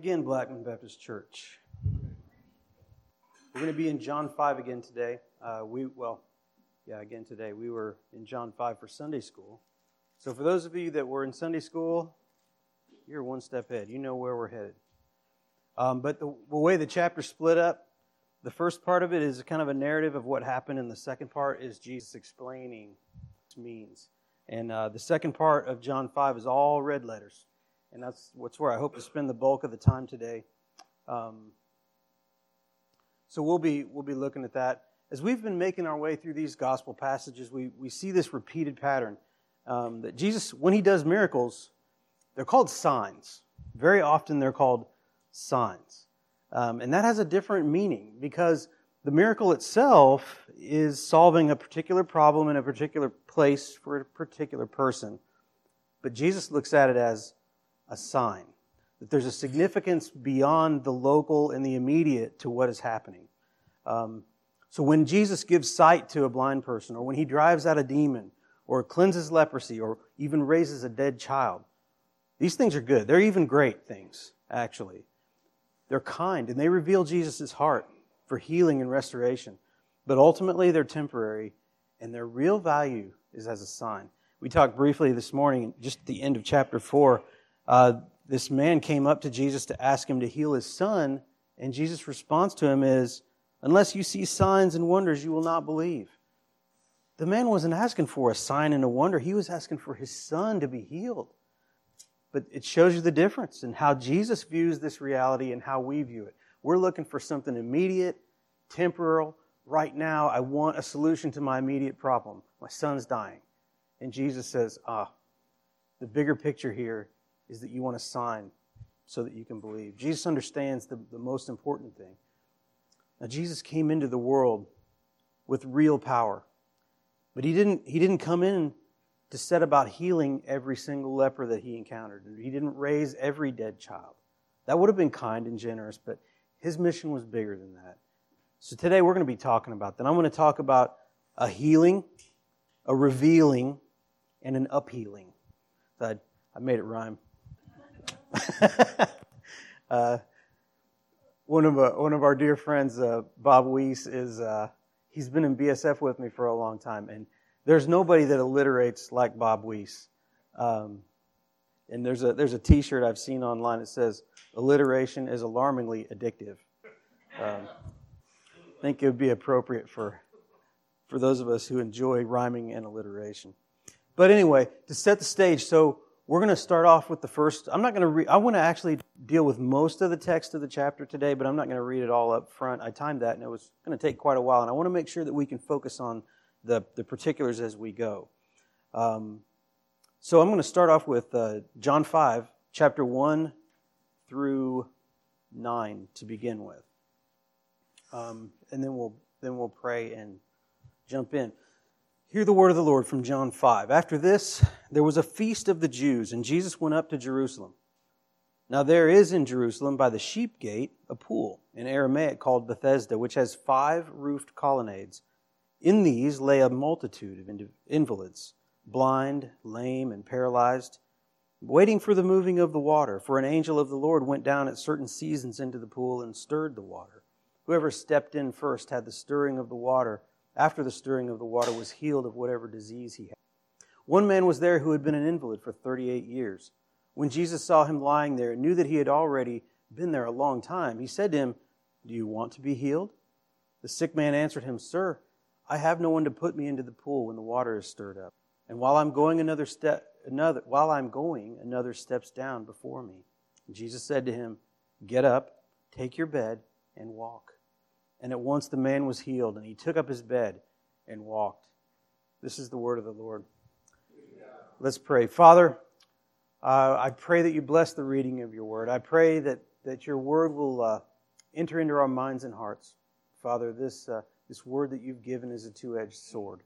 again, Blackman Baptist Church. We're going to be in John 5 again today. Uh, we, well, yeah, again today. We were in John 5 for Sunday school. So, for those of you that were in Sunday school, you're one step ahead. You know where we're headed. Um, but the, the way the chapter split up, the first part of it is kind of a narrative of what happened, and the second part is Jesus explaining means. And uh, the second part of John 5 is all red letters. And that's, what's where I hope to spend the bulk of the time today. Um, so we'll be, we'll be looking at that. As we've been making our way through these gospel passages, we, we see this repeated pattern um, that Jesus, when he does miracles, they're called signs. Very often they're called signs. Um, and that has a different meaning because the miracle itself is solving a particular problem in a particular place for a particular person. But Jesus looks at it as a sign that there's a significance beyond the local and the immediate to what is happening. Um, so when Jesus gives sight to a blind person, or when he drives out a demon, or cleanses leprosy, or even raises a dead child, these things are good. They're even great things, actually. They're kind, and they reveal Jesus' heart for healing and restoration. But ultimately, they're temporary, and their real value is as a sign. We talked briefly this morning, just at the end of chapter 4. Uh, this man came up to Jesus to ask him to heal his son, and Jesus' response to him is, Unless you see signs and wonders, you will not believe. The man wasn't asking for a sign and a wonder, he was asking for his son to be healed. But it shows you the difference in how Jesus views this reality and how we view it. We're looking for something immediate, temporal. Right now, I want a solution to my immediate problem. My son's dying. And Jesus says, ah, the bigger picture here is that you want a sign so that you can believe. Jesus understands the, the most important thing. Now, Jesus came into the world with real power, but he didn't, he didn't come in to set about healing every single leper that he encountered. He didn't raise every dead child. That would have been kind and generous, but his mission was bigger than that. So today we're going to be talking about that. I'm going to talk about a healing, a revealing, and an uphealing. I, I made it rhyme. uh, one of uh, one of our dear friends, uh, Bob Weiss, is uh, he's been in BSF with me for a long time, and there's nobody that alliterates like Bob Weiss. Um, and there's a there's a T-shirt I've seen online that says alliteration is alarmingly addictive. Um, I think it would be appropriate for for those of us who enjoy rhyming and alliteration. But anyway, to set the stage, so we're going to start off with the first. I'm not going to read, I want to actually deal with most of the text of the chapter today, but I'm not going to read it all up front. I timed that and it was going to take quite a while, and I want to make sure that we can focus on the, the particulars as we go. Um, so I'm going to start off with uh, John 5, chapter 1 through 9 to begin with. Um, and then we'll, then we'll pray and jump in. Hear the word of the Lord from John 5. After this, there was a feast of the Jews, and Jesus went up to Jerusalem. Now there is in Jerusalem by the sheep gate a pool, in Aramaic called Bethesda, which has five roofed colonnades. In these lay a multitude of invalids, blind, lame, and paralyzed, waiting for the moving of the water. For an angel of the Lord went down at certain seasons into the pool and stirred the water. Whoever stepped in first had the stirring of the water after the stirring of the water, was healed of whatever disease he had. One man was there who had been an invalid for 38 years. When Jesus saw him lying there and knew that he had already been there a long time, he said to him, Do you want to be healed? The sick man answered him, Sir, I have no one to put me into the pool when the water is stirred up. And while I'm going another step, another, while I'm going, another steps down before me. And Jesus said to him, Get up, take your bed, and walk. And at once the man was healed, and he took up his bed and walked. This is the word of the Lord. Let's pray. Father, uh, I pray that you bless the reading of your word. I pray that, that your word will uh, enter into our minds and hearts. Father, this, uh, this word that you've given is a two edged sword,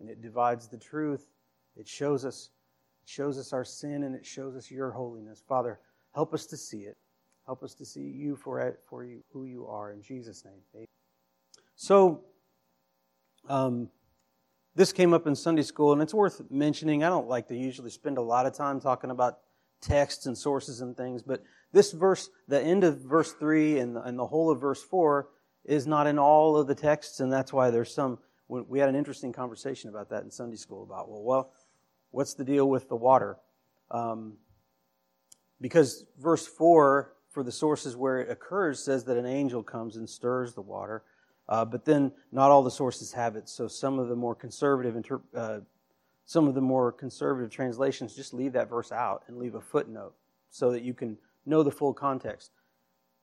and it divides the truth. It shows us, it shows us our sin, and it shows us your holiness. Father, help us to see it. Help us to see you for, for you, who you are. In Jesus' name. Amen. So, um, this came up in Sunday school, and it's worth mentioning. I don't like to usually spend a lot of time talking about texts and sources and things, but This verse, the end of verse 3 and the, and the whole of verse 4 is not in all of the texts, and that's why there's some. We had an interesting conversation about that in Sunday school about, well, well, what's the deal with the water? Um, because verse 4, for the sources where it occurs, says that an angel comes and stirs the water. Uh, but then not all the sources have it. So some of the more conservative inter- uh, some of the more conservative translations just leave that verse out and leave a footnote so that you can know the full context.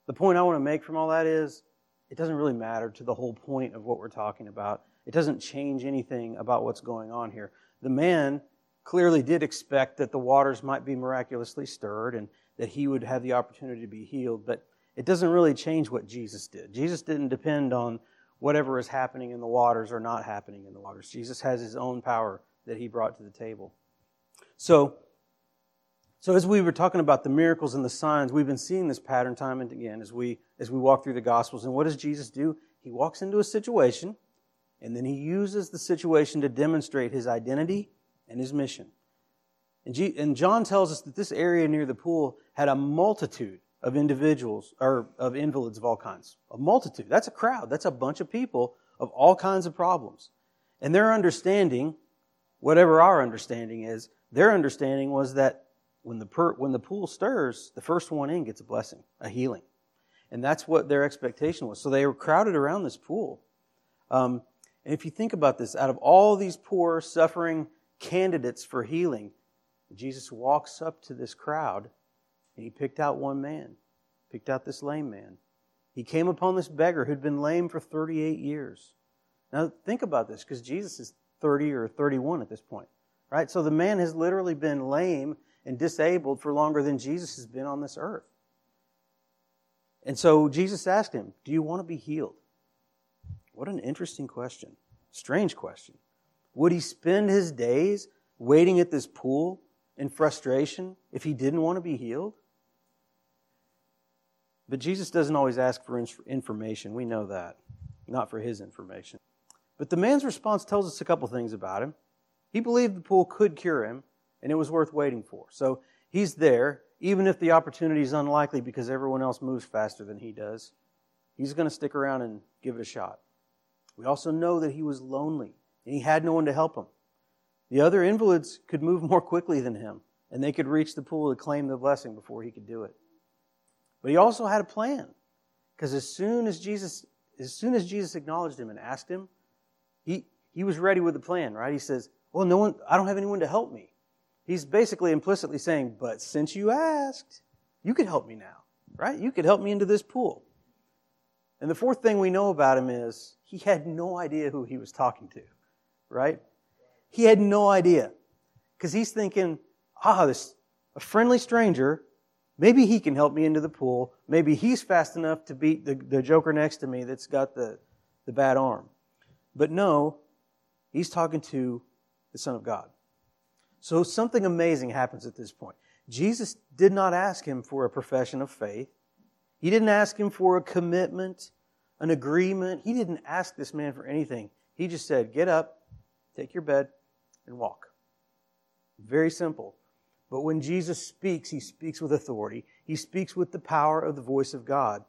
The point I want to make from all that is it doesn't really matter to the whole point of what we're talking about. It doesn't change anything about what's going on here. The man clearly did expect that the waters might be miraculously stirred and that he would have the opportunity to be healed, but it doesn't really change what Jesus did. Jesus didn't depend on whatever is happening in the waters or not happening in the waters. Jesus has his own power that he brought to the table. So, so as we were talking about the miracles and the signs, we've been seeing this pattern time and again as we as we walk through the gospels. And what does Jesus do? He walks into a situation and then he uses the situation to demonstrate his identity and his mission. And, John tells us that this area near the pool had a multitude of individuals or of invalids of all kinds. A multitude. That's a crowd. That's a bunch of people of all kinds of problems. And their understanding, whatever our understanding is, their understanding was that when the, per, when the pool stirs, the first one in gets a blessing, a healing. And that's what their expectation was. So they were crowded around this pool. Um, and if you think about this, out of all these poor, suffering candidates for healing, Jesus walks up to this crowd and he picked out one man, picked out this lame man. He came upon this beggar who'd been lame for 38 years. Now, think about this, because Jesus is 30 or 31 at this point, right? So the man has literally been lame and disabled for longer than Jesus has been on this earth. And so Jesus asked him, Do you want to be healed? What an interesting question. Strange question. Would he spend his days waiting at this pool in frustration if he didn't want to be healed? But Jesus doesn't always ask for information. We know that. Not for his information. But the man's response tells us a couple things about him. He believed the pool could cure him, and it was worth waiting for. So he's there, even if the opportunity is unlikely because everyone else moves faster than he does. He's going to stick around and give it a shot. We also know that he was lonely, and he had no one to help him. The other invalids could move more quickly than him, and they could reach the pool to claim the blessing before he could do it. But he also had a plan. Because as soon as Jesus, as soon as Jesus acknowledged him and asked him, he, he was ready with a plan, right? He says, Well, no one, I don't have anyone to help me. He's basically implicitly saying, But since you asked, you could help me now, right? You could help me into this pool. And the fourth thing we know about him is he had no idea who he was talking to, right? He had no idea. Because he's thinking, ah, this a friendly stranger Maybe he can help me into the pool. Maybe he's fast enough to beat the, the joker next to me that's got the, the bad arm. But no, he's talking to the Son of God. So something amazing happens at this point. Jesus did not ask him for a profession of faith. He didn't ask him for a commitment, an agreement. He didn't ask this man for anything. He just said, Get up, take your bed, and walk. Very simple. But when Jesus speaks, he speaks with authority. He speaks with the power of the voice of God.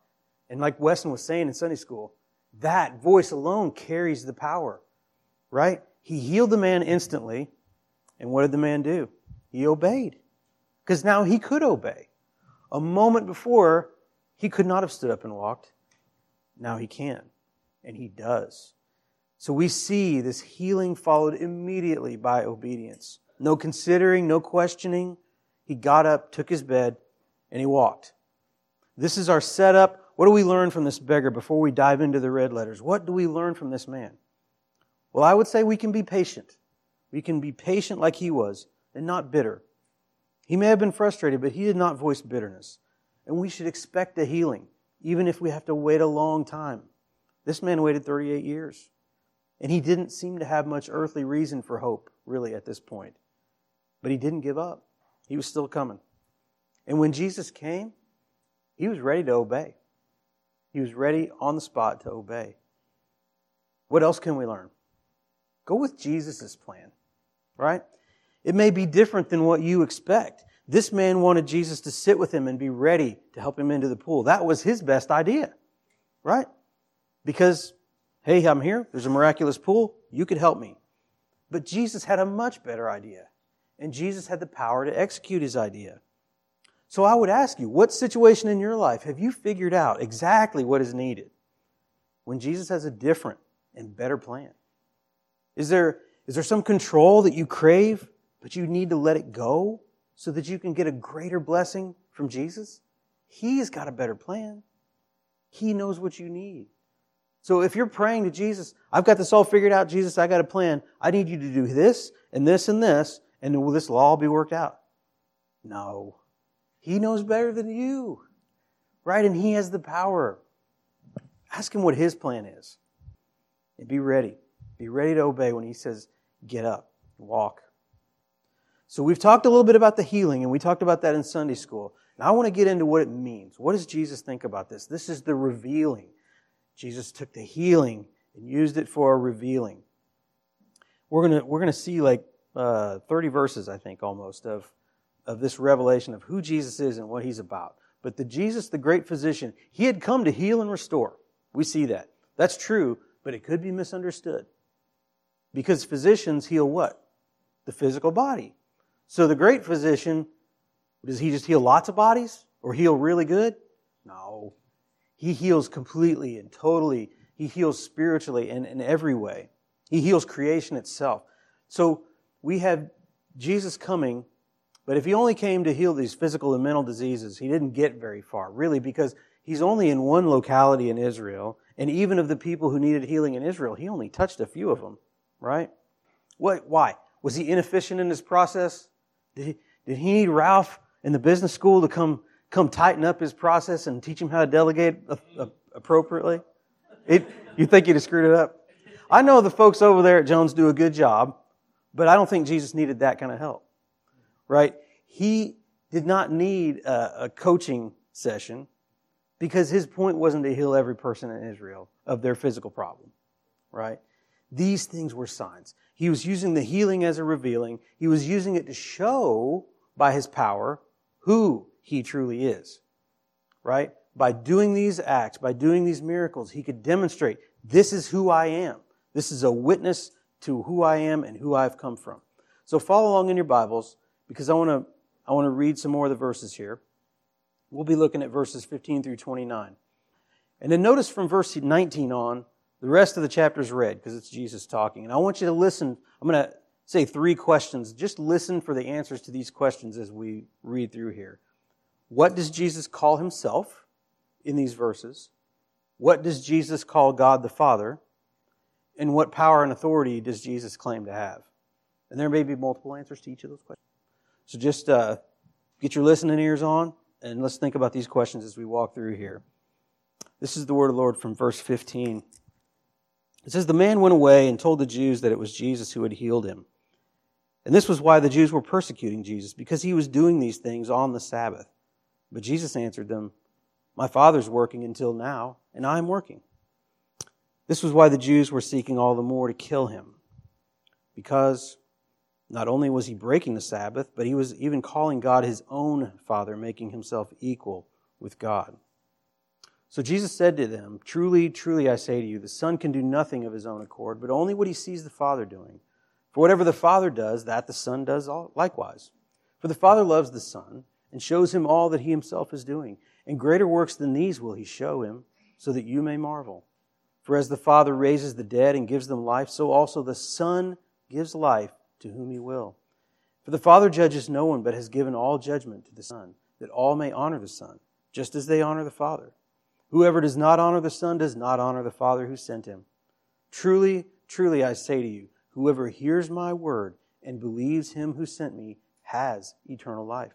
And like Weston was saying in Sunday school, that voice alone carries the power, right? He healed the man instantly. And what did the man do? He obeyed. Because now he could obey. A moment before, he could not have stood up and walked. Now he can. And he does. So we see this healing followed immediately by obedience. No considering, no questioning. He got up, took his bed, and he walked. This is our setup. What do we learn from this beggar before we dive into the red letters? What do we learn from this man? Well, I would say we can be patient. We can be patient like he was and not bitter. He may have been frustrated, but he did not voice bitterness. And we should expect a healing, even if we have to wait a long time. This man waited 38 years, and he didn't seem to have much earthly reason for hope, really, at this point. But he didn't give up. He was still coming. And when Jesus came, he was ready to obey. He was ready on the spot to obey. What else can we learn? Go with Jesus' plan, right? It may be different than what you expect. This man wanted Jesus to sit with him and be ready to help him into the pool. That was his best idea, right? Because, hey, I'm here. There's a miraculous pool. You could help me. But Jesus had a much better idea. And Jesus had the power to execute his idea. So I would ask you, what situation in your life have you figured out exactly what is needed when Jesus has a different and better plan? Is there, is there some control that you crave, but you need to let it go so that you can get a greater blessing from Jesus? He's got a better plan. He knows what you need. So if you're praying to Jesus, I've got this all figured out, Jesus, I got a plan. I need you to do this and this and this, and will this will all be worked out. No. He knows better than you, right? And He has the power. Ask Him what His plan is. And be ready. Be ready to obey when He says, get up, walk. So we've talked a little bit about the healing, and we talked about that in Sunday school. Now I want to get into what it means. What does Jesus think about this? This is the revealing. Jesus took the healing and used it for a revealing. We're gonna we're gonna see like uh, 30 verses, I think, almost of of this revelation of who Jesus is and what he's about. But the Jesus, the great physician, he had come to heal and restore. We see that. That's true, but it could be misunderstood. Because physicians heal what? The physical body. So the great physician, does he just heal lots of bodies or heal really good? No. He heals completely and totally. He heals spiritually and in every way. He heals creation itself. So we have Jesus coming but if he only came to heal these physical and mental diseases, he didn't get very far, really, because he's only in one locality in Israel. And even of the people who needed healing in Israel, he only touched a few of them, right? What, why? Was he inefficient in his process? Did he, did he need Ralph in the business school to come, come tighten up his process and teach him how to delegate appropriately? It, you think he'd have screwed it up? I know the folks over there at Jones do a good job, but I don't think Jesus needed that kind of help right? He did not need a, a coaching session because his point wasn't to heal every person in Israel of their physical problem, right? These things were signs. He was using the healing as a revealing. He was using it to show by his power who he truly is, right? By doing these acts, by doing these miracles, he could demonstrate this is who I am. This is a witness to who I am and who I've come from. So follow along in your Bibles because I want to I want to red some more of the verses here. We'll be looking at verses 15 through 29. And then notice from verse 19 on, the rest of the chapter is read because it's Jesus talking. And I want you to listen. I'm going to say three questions. Just listen for the answers to these questions as we read through here. What does Jesus call himself in these verses? What does Jesus call God the Father? And what power and authority does Jesus claim to have? And there may be multiple answers to each of those questions. So just uh, get your listening ears on and let's think about these questions as we walk through here. This is the word of the Lord from verse 15. It says, The man went away and told the Jews that it was Jesus who had healed him. And this was why the Jews were persecuting Jesus, because he was doing these things on the Sabbath. But Jesus answered them, My Father's working until now, and I am working. This was why the Jews were seeking all the more to kill him, because not only was he breaking the Sabbath, but he was even calling God his own Father, making himself equal with God. So Jesus said to them, Truly, truly, I say to you, the Son can do nothing of his own accord, but only what he sees the Father doing. For whatever the Father does, that the Son does likewise. For the Father loves the Son and shows him all that he himself is doing. And greater works than these will he show him, so that you may marvel. For as the Father raises the dead and gives them life, so also the Son gives life to whom he will. For the Father judges no one, but has given all judgment to the Son, that all may honor the Son, just as they honor the Father. Whoever does not honor the Son does not honor the Father who sent him. Truly, truly, I say to you, whoever hears my word and believes him who sent me has eternal life.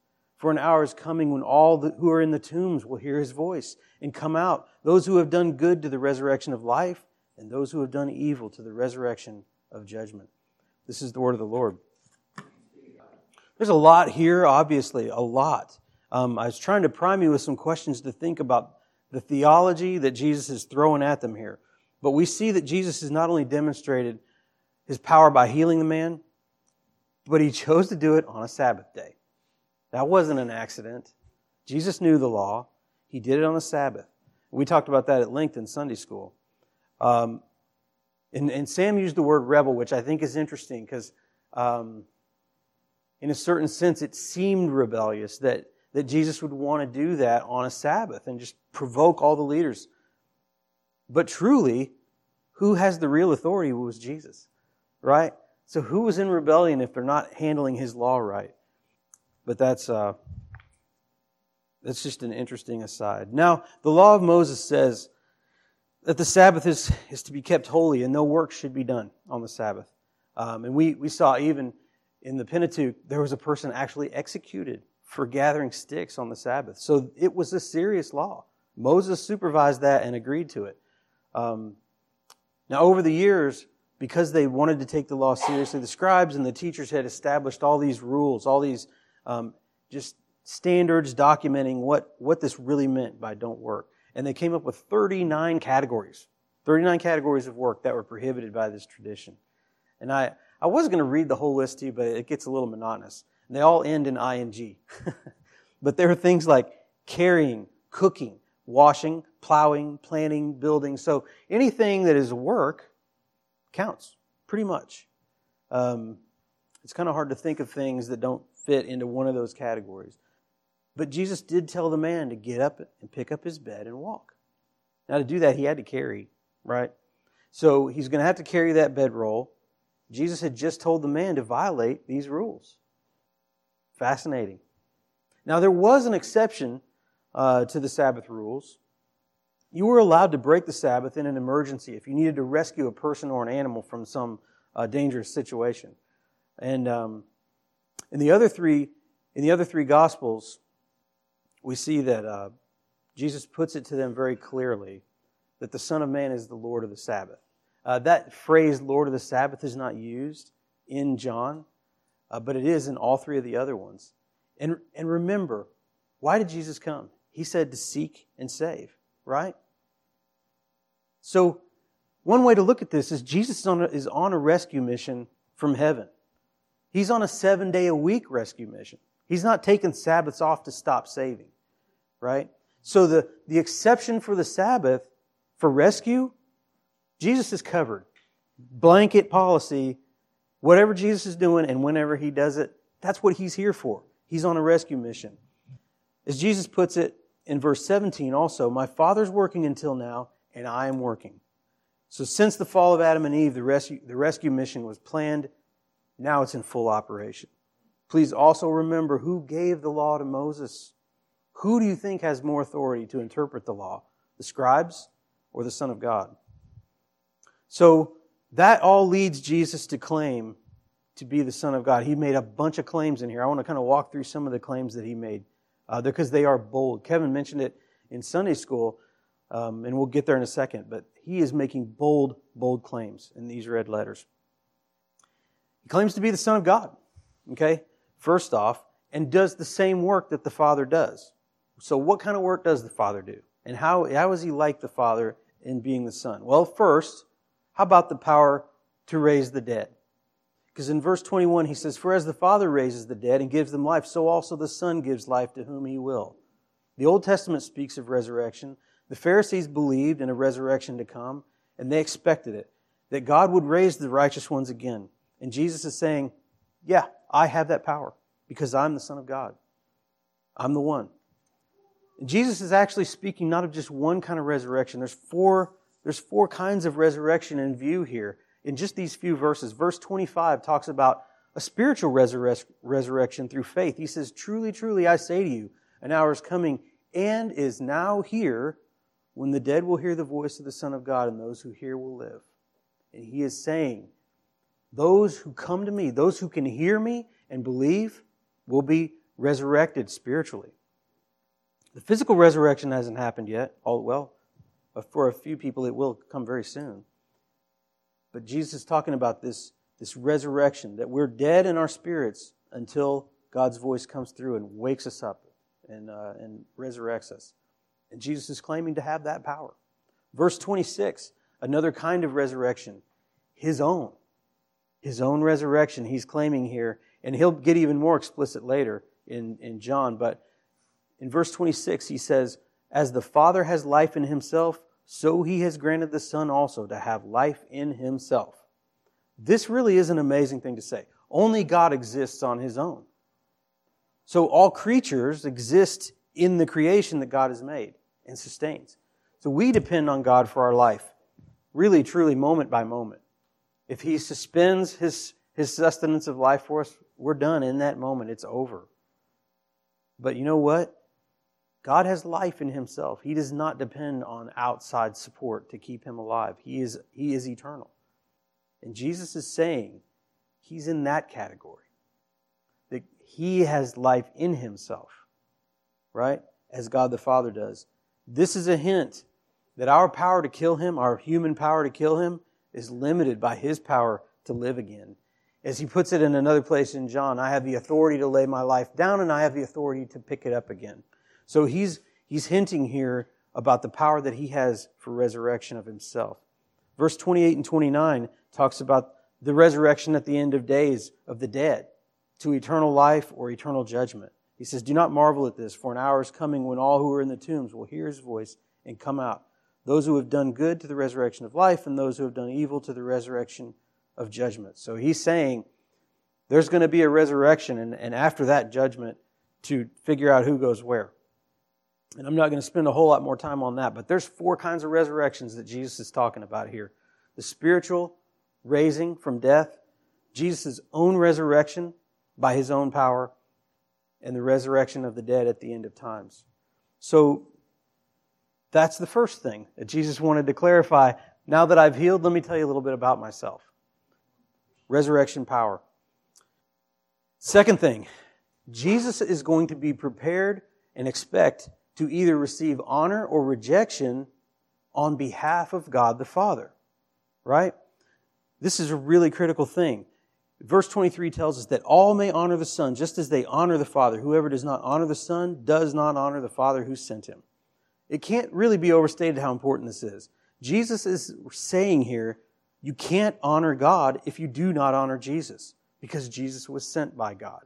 For an hour is coming when all the, who are in the tombs will hear his voice and come out. Those who have done good to the resurrection of life, and those who have done evil to the resurrection of judgment. This is the word of the Lord. There's a lot here, obviously, a lot. Um, I was trying to prime you with some questions to think about the theology that Jesus is throwing at them here. But we see that Jesus has not only demonstrated his power by healing the man, but he chose to do it on a Sabbath day. That wasn't an accident. Jesus knew the law. He did it on the Sabbath. We talked about that at length in Sunday school. Um, and, and, Sam used the word rebel, which I think is interesting because, um, in a certain sense, it seemed rebellious that, that Jesus would want to do that on a Sabbath and just provoke all the leaders. But truly, who has the real authority was Jesus, right? So who was in rebellion if they're not handling his law right? But that's uh, that's just an interesting aside. Now, the law of Moses says that the Sabbath is, is to be kept holy and no work should be done on the Sabbath. Um, and we, we saw even in the Pentateuch, there was a person actually executed for gathering sticks on the Sabbath. So it was a serious law. Moses supervised that and agreed to it. Um, now, over the years, because they wanted to take the law seriously, the scribes and the teachers had established all these rules, all these um, just standards documenting what, what this really meant by don't work. And they came up with 39 categories, 39 categories of work that were prohibited by this tradition. And I, I was going to read the whole list to you, but it gets a little monotonous. And they all end in ing. but there are things like carrying, cooking, washing, plowing, planting, building. So anything that is work counts, pretty much. Um, it's kind of hard to think of things that don't fit into one of those categories. But Jesus did tell the man to get up and pick up his bed and walk. Now, to do that, he had to carry, right? So he's going to have to carry that bedroll. Jesus had just told the man to violate these rules. Fascinating. Now, there was an exception uh, to the Sabbath rules. You were allowed to break the Sabbath in an emergency if you needed to rescue a person or an animal from some uh, dangerous situation. And um, in the other three, in the other three Gospels, we see that uh, Jesus puts it to them very clearly that the Son of Man is the Lord of the Sabbath. Uh, that phrase, Lord of the Sabbath, is not used in John, uh, but it is in all three of the other ones. And, and remember, why did Jesus come? He said to seek and save, right? So, one way to look at this is Jesus is on a, is on a rescue mission from heaven. He's on a seven day a week rescue mission. He's not taking Sabbaths off to stop saving, right? So the, the exception for the Sabbath for rescue, Jesus is covered. Blanket policy, whatever Jesus is doing and whenever he does it, that's what he's here for. He's on a rescue mission. As Jesus puts it in verse 17 also, my Father's working until now, and I am working. So since the fall of Adam and Eve, the rescue, the rescue mission was planned now it's in full operation. Please also remember who gave the law to Moses. Who do you think has more authority to interpret the law? The scribes or the Son of God? So that all leads Jesus to claim to be the Son of God. He made a bunch of claims in here. I want to kind of walk through some of the claims that he made uh, because they are bold. Kevin mentioned it in Sunday school, um, and we'll get there in a second, but he is making bold, bold claims in these red letters. He claims to be the Son of God, okay, first off, and does the same work that the Father does. So, what kind of work does the Father do? And how, how is he like the Father in being the Son? Well, first, how about the power to raise the dead? Because in verse 21, he says, For as the Father raises the dead and gives them life, so also the Son gives life to whom he will. The Old Testament speaks of resurrection. The Pharisees believed in a resurrection to come, and they expected it, that God would raise the righteous ones again. And Jesus is saying, Yeah, I have that power because I'm the Son of God. I'm the one. And Jesus is actually speaking not of just one kind of resurrection. There's four, there's four kinds of resurrection in view here in just these few verses. Verse 25 talks about a spiritual resurrection through faith. He says, Truly, truly, I say to you, an hour is coming and is now here when the dead will hear the voice of the Son of God, and those who hear will live. And he is saying, those who come to me, those who can hear me and believe, will be resurrected spiritually. The physical resurrection hasn't happened yet. All well, for a few people, it will come very soon. But Jesus is talking about this, this resurrection, that we're dead in our spirits until God's voice comes through and wakes us up and, uh, and resurrects us. And Jesus is claiming to have that power. Verse 26, another kind of resurrection, his own. His own resurrection, he's claiming here. And he'll get even more explicit later in, in John. But in verse 26, he says, As the Father has life in himself, so he has granted the Son also to have life in himself. This really is an amazing thing to say. Only God exists on his own. So all creatures exist in the creation that God has made and sustains. So we depend on God for our life, really, truly, moment by moment. If He suspends His, his sustenance of life for us, we're done in that moment. It's over. But you know what? God has life in Himself. He does not depend on outside support to keep Him alive. He is, he is eternal. And Jesus is saying He's in that category. That He has life in Himself, right? As God the Father does. This is a hint that our power to kill him, our human power to kill him, is limited by his power to live again. As he puts it in another place in John, I have the authority to lay my life down and I have the authority to pick it up again. So he's, he's hinting here about the power that he has for resurrection of himself. Verse 28 and 29 talks about the resurrection at the end of days of the dead to eternal life or eternal judgment. He says, Do not marvel at this, for an hour is coming when all who are in the tombs will hear his voice and come out those who have done good to the resurrection of life, and those who have done evil to the resurrection of judgment. So he's saying there's going to be a resurrection, and, and after that judgment, to figure out who goes where. And I'm not going to spend a whole lot more time on that, but there's four kinds of resurrections that Jesus is talking about here the spiritual raising from death, Jesus' own resurrection by his own power, and the resurrection of the dead at the end of times. So that's the first thing that Jesus wanted to clarify. Now that I've healed, let me tell you a little bit about myself. Resurrection power. Second thing, Jesus is going to be prepared and expect to either receive honor or rejection on behalf of God the Father. Right? This is a really critical thing. Verse 23 tells us that all may honor the Son just as they honor the Father. Whoever does not honor the Son does not honor the Father who sent him. It can't really be overstated how important this is. Jesus is saying here, you can't honor God if you do not honor Jesus, because Jesus was sent by God.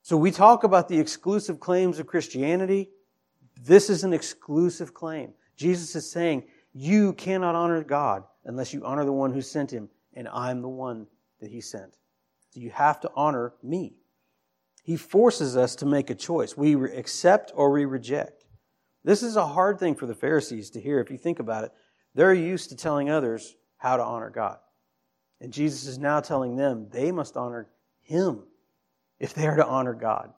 So we talk about the exclusive claims of Christianity. This is an exclusive claim. Jesus is saying, you cannot honor God unless you honor the one who sent him, and I'm the one that he sent. So you have to honor me. He forces us to make a choice. We accept or we reject. This is a hard thing for the Pharisees to hear if you think about it. They're used to telling others how to honor God. And Jesus is now telling them they must honor Him if they are to honor God.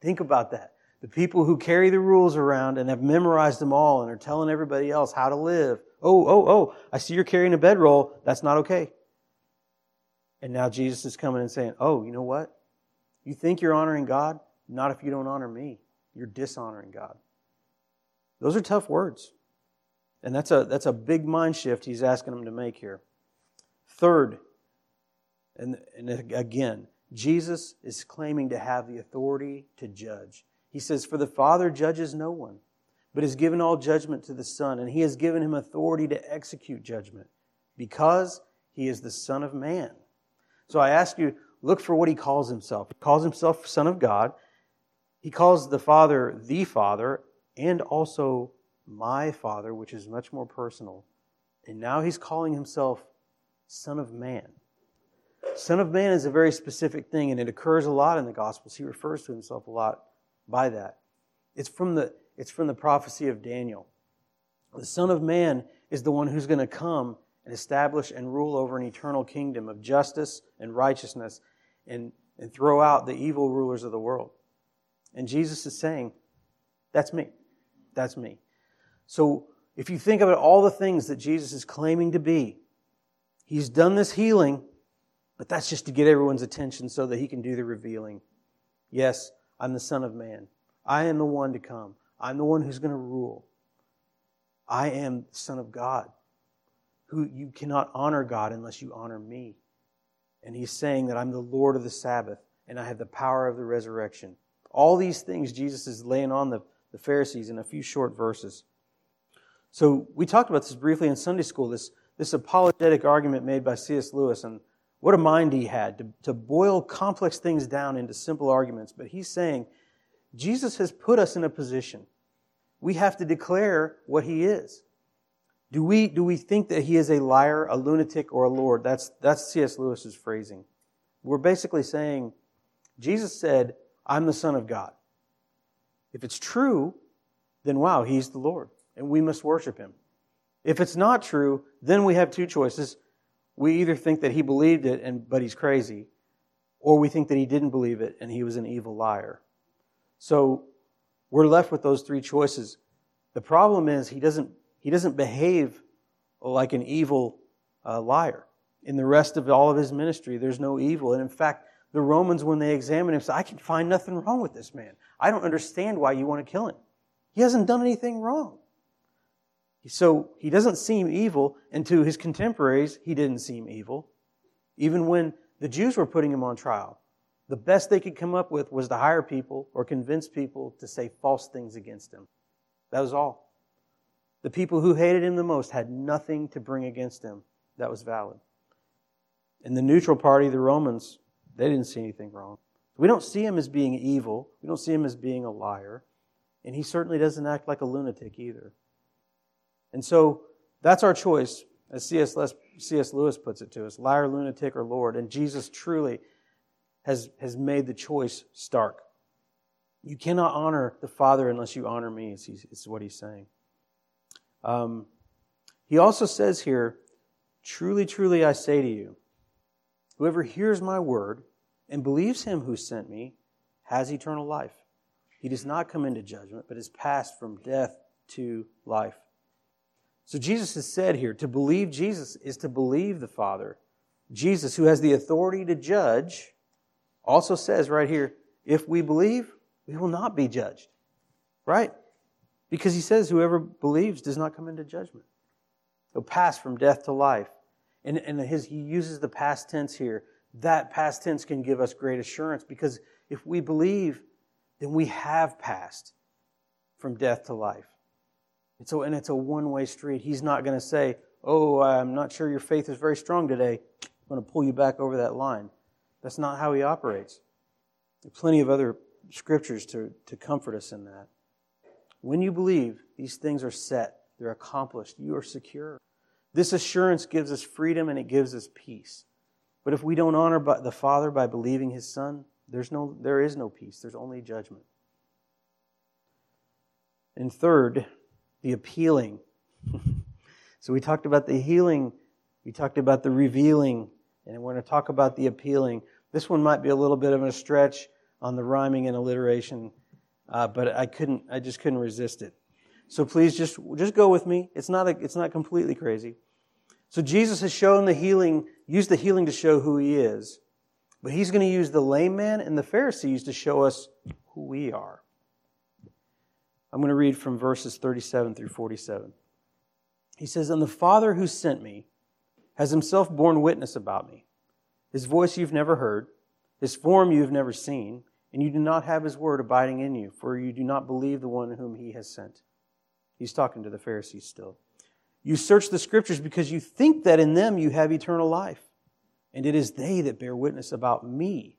Think about that. The people who carry the rules around and have memorized them all and are telling everybody else how to live. Oh, oh, oh, I see you're carrying a bedroll. That's not okay. And now Jesus is coming and saying, Oh, you know what? You think you're honoring God? Not if you don't honor me. You're dishonoring God. Those are tough words. And that's a, that's a big mind shift he's asking them to make here. Third, and, and again, Jesus is claiming to have the authority to judge. He says, For the Father judges no one, but has given all judgment to the Son, and he has given him authority to execute judgment because he is the Son of Man. So I ask you, look for what he calls himself. He calls himself Son of God. He calls the Father the Father, and also my Father, which is much more personal. And now he's calling himself Son of Man. Son of Man is a very specific thing, and it occurs a lot in the Gospels. He refers to himself a lot by that. It's from the, it's from the prophecy of Daniel. The Son of Man is the one who's going to come and establish and rule over an eternal kingdom of justice and righteousness and, and throw out the evil rulers of the world. And Jesus is saying, That's me. That's me. So if you think about all the things that Jesus is claiming to be, he's done this healing, but that's just to get everyone's attention so that he can do the revealing. Yes, I'm the Son of Man. I am the one to come. I'm the one who's going to rule. I am the Son of God. Who you cannot honor God unless you honor me. And he's saying that I'm the Lord of the Sabbath and I have the power of the resurrection. All these things Jesus is laying on the, the Pharisees in a few short verses. So we talked about this briefly in Sunday school, this, this apologetic argument made by C.S. Lewis, and what a mind he had to, to boil complex things down into simple arguments. But he's saying Jesus has put us in a position. We have to declare what he is. Do we, do we think that he is a liar, a lunatic, or a Lord? That's, that's C.S. Lewis's phrasing. We're basically saying, Jesus said, I'm the Son of God. If it's true, then wow, he's the Lord, and we must worship him. If it's not true, then we have two choices. We either think that he believed it, and, but he's crazy, or we think that he didn't believe it and he was an evil liar. So we're left with those three choices. The problem is he doesn't, he doesn't behave like an evil uh, liar. In the rest of all of his ministry, there's no evil. And in fact, the Romans, when they examined him, said, I can find nothing wrong with this man. I don't understand why you want to kill him. He hasn't done anything wrong. So he doesn't seem evil, and to his contemporaries, he didn't seem evil. Even when the Jews were putting him on trial, the best they could come up with was to hire people or convince people to say false things against him. That was all. The people who hated him the most had nothing to bring against him that was valid. In the neutral party, the Romans, they didn't see anything wrong. We don't see him as being evil. We don't see him as being a liar. And he certainly doesn't act like a lunatic either. And so that's our choice, as C.S. Lewis puts it to us liar, lunatic, or Lord. And Jesus truly has, has made the choice stark. You cannot honor the Father unless you honor me, is, is what he's saying. Um, he also says here, Truly, truly, I say to you, whoever hears my word and believes him who sent me has eternal life. He does not come into judgment, but is passed from death to life. So Jesus has said here to believe Jesus is to believe the Father. Jesus, who has the authority to judge, also says right here, if we believe, we will not be judged. Right? Because he says whoever believes does not come into judgment. He'll pass from death to life. And, and his, he uses the past tense here. That past tense can give us great assurance because if we believe, then we have passed from death to life. It's a, and it's a one way street. He's not going to say, Oh, I'm not sure your faith is very strong today. I'm going to pull you back over that line. That's not how he operates. There are plenty of other scriptures to, to comfort us in that. When you believe, these things are set, they're accomplished, you are secure. This assurance gives us freedom and it gives us peace. But if we don't honor the Father by believing His Son, there's no, there is no peace. There's only judgment. And third, the appealing. so we talked about the healing, we talked about the revealing, and we're going to talk about the appealing. This one might be a little bit of a stretch on the rhyming and alliteration, uh, but I couldn't, I just couldn't resist it. So please just, just go with me. It's not, a, it's not completely crazy. So Jesus has shown the healing, used the healing to show who he is, but he's going to use the lame man and the Pharisees to show us who we are. I'm going to read from verses 37 through 47. He says, And the Father who sent me has himself borne witness about me. His voice you've never heard, his form you have never seen, and you do not have his word abiding in you, for you do not believe the one whom he has sent. He's talking to the Pharisees still. You search the scriptures because you think that in them you have eternal life, and it is they that bear witness about me.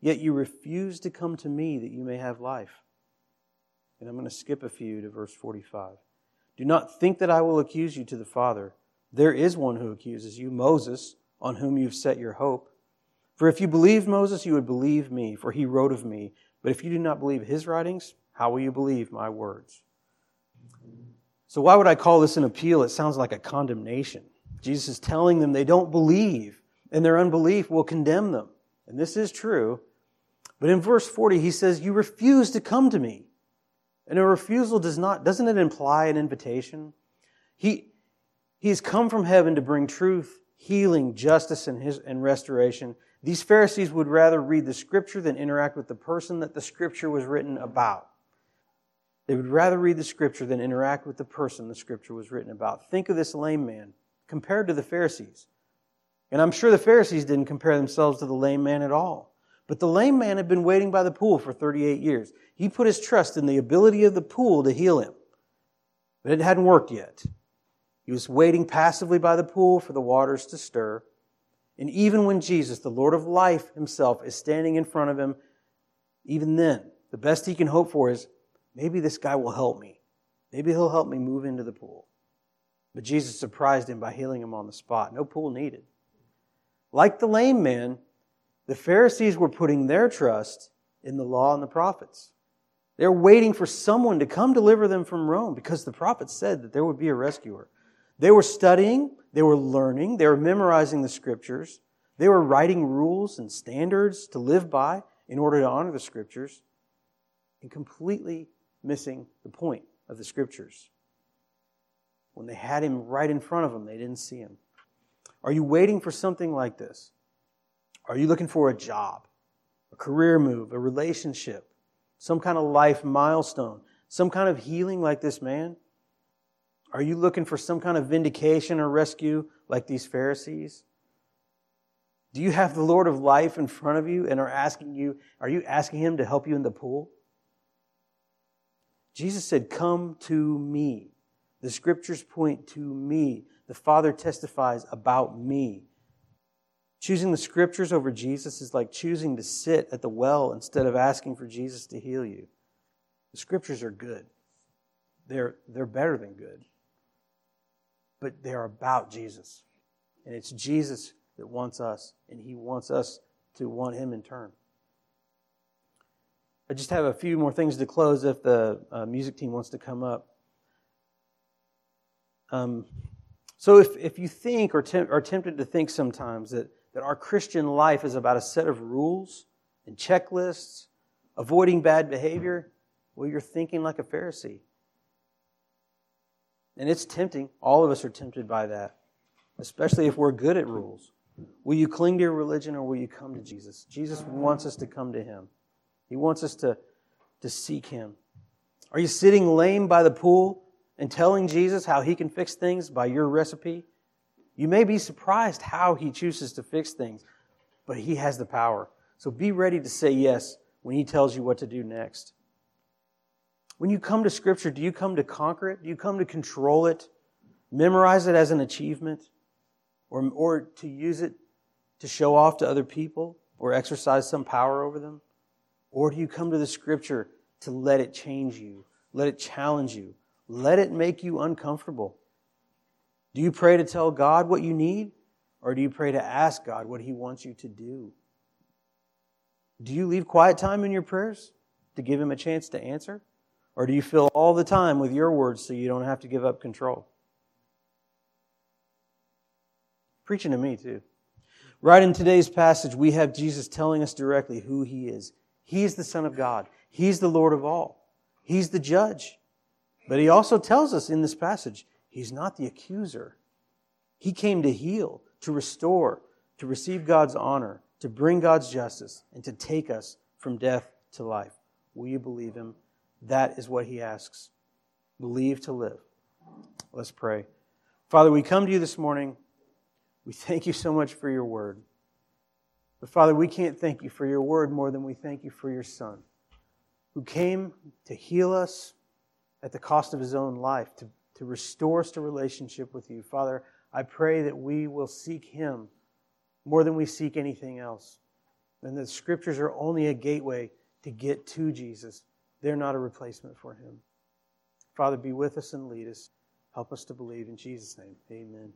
Yet you refuse to come to me that you may have life. And I'm going to skip a few to verse 45. Do not think that I will accuse you to the Father. There is one who accuses you, Moses, on whom you've set your hope. For if you believed Moses, you would believe me, for he wrote of me. But if you do not believe his writings, how will you believe my words? So, why would I call this an appeal? It sounds like a condemnation. Jesus is telling them they don't believe, and their unbelief will condemn them. And this is true. But in verse 40, he says, You refuse to come to me. And a refusal does not, doesn't it imply an invitation? He, he has come from heaven to bring truth, healing, justice, and, his, and restoration. These Pharisees would rather read the scripture than interact with the person that the scripture was written about. They would rather read the scripture than interact with the person the scripture was written about. Think of this lame man compared to the Pharisees. And I'm sure the Pharisees didn't compare themselves to the lame man at all. But the lame man had been waiting by the pool for 38 years. He put his trust in the ability of the pool to heal him. But it hadn't worked yet. He was waiting passively by the pool for the waters to stir. And even when Jesus, the Lord of life himself, is standing in front of him, even then, the best he can hope for is maybe this guy will help me. Maybe he'll help me move into the pool. But Jesus surprised him by healing him on the spot. No pool needed. Like the lame man, the Pharisees were putting their trust in the law and the prophets. They're waiting for someone to come deliver them from Rome because the prophets said that there would be a rescuer. They were studying, they were learning, they were memorizing the scriptures, they were writing rules and standards to live by in order to honor the scriptures, and completely missing the point of the scriptures. When they had him right in front of them, they didn't see him. Are you waiting for something like this? Are you looking for a job, a career move, a relationship, some kind of life milestone, some kind of healing like this man? Are you looking for some kind of vindication or rescue like these Pharisees? Do you have the Lord of life in front of you and are asking you, are you asking him to help you in the pool? Jesus said, Come to me. The scriptures point to me. The Father testifies about me. Choosing the scriptures over Jesus is like choosing to sit at the well instead of asking for Jesus to heal you. The scriptures are good. They're, they're better than good but they're about Jesus. And it's Jesus that wants us, and He wants us to want Him in turn. I just have a few more things to close if the uh, music team wants to come up. Um, so, if, if you think or te- are tempted to think sometimes that, that our Christian life is about a set of rules and checklists, avoiding bad behavior, well, you're thinking like a Pharisee. And it's tempting. All of us are tempted by that, especially if we're good at rules. Will you cling to your religion or will you come to Jesus? Jesus wants us to come to Him, He wants us to, to seek Him. Are you sitting lame by the pool and telling Jesus how He can fix things by your recipe? You may be surprised how He chooses to fix things, but He has the power. So be ready to say yes when He tells you what to do next. When you come to Scripture, do you come to conquer it? Do you come to control it? Memorize it as an achievement? Or, or to use it to show off to other people or exercise some power over them? Or do you come to the Scripture to let it change you, let it challenge you, let it make you uncomfortable? Do you pray to tell God what you need? Or do you pray to ask God what He wants you to do? Do you leave quiet time in your prayers to give Him a chance to answer? Or do you fill all the time with your words so you don't have to give up control? Preaching to me, too. Right in today's passage, we have Jesus telling us directly who he is. He's the Son of God. He's the Lord of all. He's the judge. But he also tells us in this passage, he's not the accuser. He came to heal, to restore, to receive God's honor, to bring God's justice, and to take us from death to life. Will you believe him? That is what he asks. Believe to live. Let's pray. Father, we come to you this morning. We thank you so much for your word. But Father, we can't thank you for your word more than we thank you for your Son, who came to heal us at the cost of his own life, to, to restore us to relationship with you. Father, I pray that we will seek him more than we seek anything else. And the scriptures are only a gateway to get to Jesus. They're not a replacement for him. Father, be with us and lead us. Help us to believe in Jesus' name. Amen.